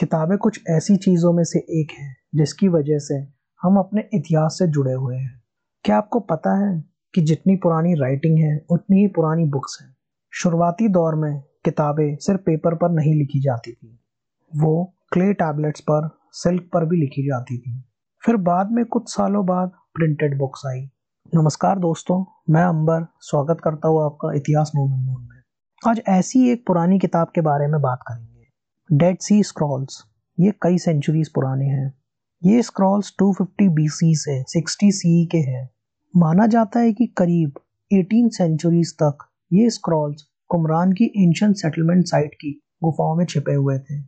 किताबें कुछ ऐसी चीज़ों में से एक हैं, जिसकी वजह से हम अपने इतिहास से जुड़े हुए हैं। क्या आपको पता है कि जितनी पुरानी राइटिंग है, उतनी ही पुरानी बुक्स हैं। शुरुआती दौर में किताबें सिर्फ़ पेपर पर नहीं लिखी जाती थी। वो क्ले टैबलेट्स पर सिल्क पर भी लिखी जाती थी। फिर बाद में कुछ सालों बाद प्रिंटेड बुक्स आई। नमस्कार दोस्तों, मैं अंबर, स्वागत करता हूँ आपका इतिहास नोन अननोन में। आज ऐसी एक पुरानी किताब के बारे में बात करेंगे। डेड सी स्क्रॉल्स ये कई सेंचुरीज पुराने हैं। ये स्क्रॉल्स 250 बीसी से 60 सी के हैं। माना जाता है कि करीब 18 सेंचुरीज तक ये स्क्रॉल्स कुमरान की एंशियंट सेटलमेंट साइट की गुफाओं में छिपे हुए थे।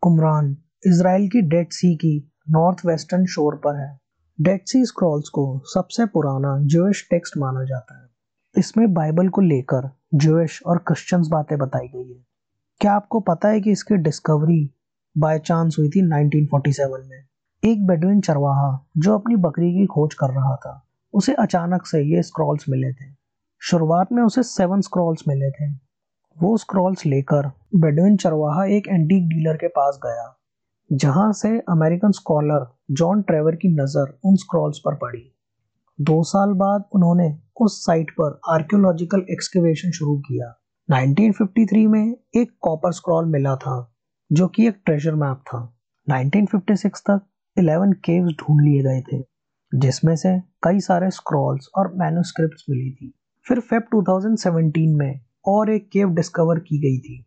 कुमरान इसराइल की डेड सी की नॉर्थ वेस्टर्न शोर पर है। डेड सी स्क्रॉल्स को सबसे पुराना जोश टेक्स्ट माना जाता है। इसमें बाइबल को लेकर जोश और क्रिश्चियंस बातें बताई गई है। क्या आपको पता है कि इसकी डिस्कवरी बाय चांस हुई थी 1947 में? एक बेडविन चरवाहा जो अपनी बकरी की खोज कर रहा था, उसे अचानक से ये स्क्रॉल्स मिले थे। शुरुआत में उसे सेवन स्क्रॉल्स मिले थे। वो स्क्रॉल्स लेकर बेडविन चरवाहा एक एंटीक डीलर के पास गया, जहाँ से अमेरिकन स्कॉलर जॉन ट्रेवर की नज़र उन स्क्रॉल्स पर पड़ी। दो साल बाद उन्होंने उस साइट पर आर्कियोलॉजिकल एक्सकेवेशन शुरू किया। 1953 में एक कॉपर स्क्रॉल मिला था, जो कि एक ट्रेजर मैप था। 1956 तक 11 केव्स ढूंढ लिए गए थे, जिसमें से कई सारे स्क्रॉल्स और मैन्युस्क्रिप्ट्स मिली थी। फिर फेब 2017 में और एक केव डिस्कवर की गई थी।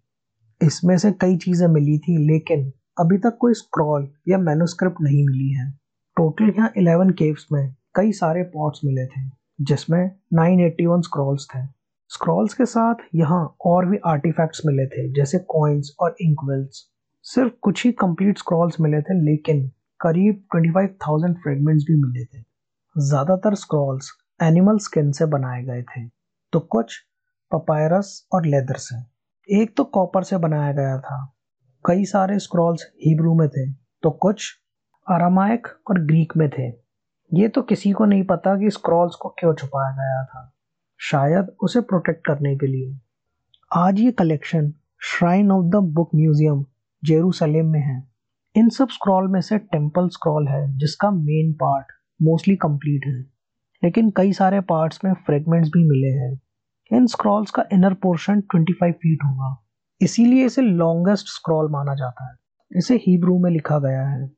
इसमें से कई चीज़ें मिली थी, लेकिन अभी तक कोई स्क्रॉल या मैनुस्क्रिप्ट नहीं मिली है। टोटल यहाँ 11 केव्स में कई सारे पॉट्स मिले थे, जिसमें 981 स्क्रॉल्स थे। स्क्रॉल्स के साथ यहाँ और भी आर्टिफैक्ट्स मिले थे जैसे कॉइन्स और इंकवेल्स सिर्फ़ कुछ ही कंप्लीट स्क्रॉल्स मिले थे लेकिन करीब 25,000 फ्रेगमेंट्स भी मिले थे। ज़्यादातर स्क्रॉल्स एनिमल स्किन से बनाए गए थे तो कुछ पपायरस और लेदर से। एक तो कॉपर से बनाया गया था। कई सारे स्क्रॉल्स हिब्रू में थे तो कुछ अरामाइक और ग्रीक में थे। ये तो किसी को नहीं पता कि स्क्रॉल्स को क्यों छुपाया गया था। शायद उसे प्रोटेक्ट करने के लिए। आज ये collection shrine of the book museum Jerusalem में है। इन सब स्क्रॉल में से टेंपल स्क्रॉल है, जिसका मेन पार्ट मोस्टली कंप्लीट है। लेकिन कई सारे पार्ट्स में फ्रेगमेंट्स भी मिले हैं। इन स्क्रॉल्स का इनर पोर्शन 25 फीट होगा। इसीलिए इसे लॉन्गेस्ट स्क्रॉल माना जाता है। इसे हिब्रू में लिखा गया है।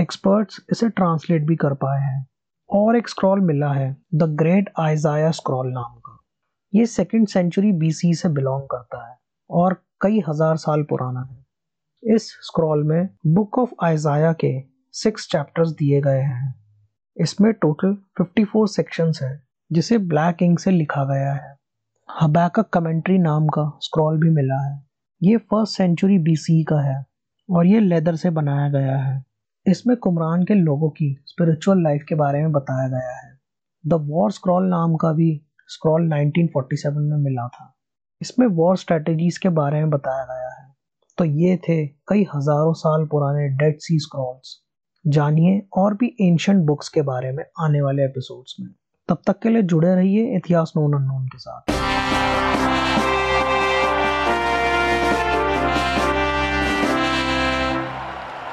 एक्सपर्ट्स इसे ट्रांसलेट भी कर पाए हैं। और एक स्क्रॉल मिला है द ग्रेट आइजाया स्क्रॉल नाम। ये सेकेंड सेंचुरी बीसी से बिलोंग करता है और कई हज़ार साल पुराना है। इस स्क्रॉल में बुक ऑफ़ आइजाया के सिक्स चैप्टर्स दिए गए हैं। इसमें टोटल 54 सेक्शंस हैं, जिसे ब्लैक इंक से लिखा गया है। हबैकक कमेंट्री नाम का स्क्रॉल भी मिला है। ये फ़र्स्ट सेंचुरी बीसी का है और ये लेदर से बनाया गया है। इसमें कुमरान के लोगों की स्पिरिचुअल लाइफ के बारे में बताया गया है। द वॉर स्क्रॉल नाम का भी स्क्रॉल 1947 में मिला था। इसमें वॉर स्ट्रेटजीज के बारे में बताया गया है। तो ये थे कई हज़ारों साल पुराने डेड सी स्क्रॉल्स जानिए और भी एंशंट बुक्स के बारे में आने वाले एपिसोड्स में। तब तक के लिए जुड़े रहिए इतिहास नोन के साथ।